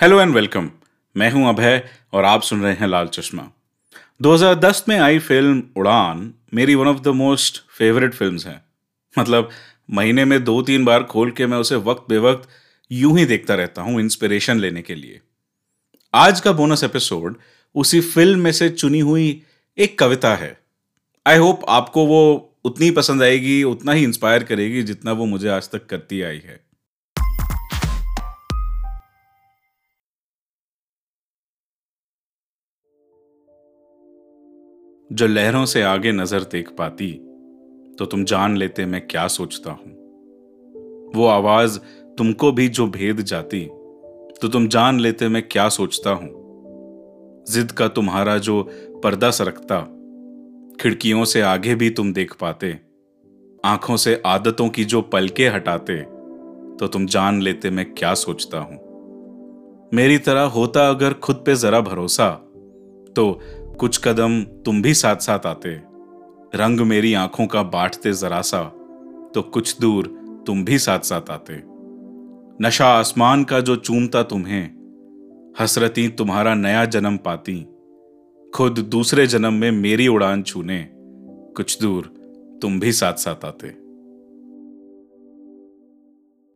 Hello and welcome मैं हूँ अभय और आप सुन रहे हैं लाल चश्मा। 2010 में आई फ़िल्म उड़ान मेरी one of the most favourite films है। मतलब महीने में दो तीन बार खोल के मैं उसे वक्त बेवक्त यूँ ही देखता रहता हूँ इंस्पिरेशन लेने के लिए। आज का बोनस एपिसोड उसी फ़िल्म में से चुनी हुई एक कविता है। आई होप आपको वो उतनी पसंद आएगी, उतना ही इंस्पायर करेगी जितना वो मुझे आज तक करती आई है। जो लहरों से आगे नज़र देख पाती तो तुम जान लेते मैं क्या सोचता हूँ। वो आवाज़ तुमको भी जो भेद जाती तो तुम जान लेते मैं क्या सोचता हूँ। जिद का तुम्हारा जो पर्दा सरकता खिड़कियों से आगे भी तुम देख पाते, आँखों से आदतों की जो पलके हटाते तो तुम जान लेते मैं क्या सोचता हूँ। मेरी तरह होता अगर खुद पे जरा भरोसा तो कुछ कदम तुम भी साथ साथ आते। रंग मेरी आँखों का बांटते जरा सा तो कुछ दूर तुम भी साथ साथ आते। नशा आसमान का जो चूमता तुम्हें, हसरती तुम्हारा नया जन्म पाती। खुद दूसरे जन्म में मेरी उड़ान छूने, कुछ दूर तुम भी साथ साथ आते।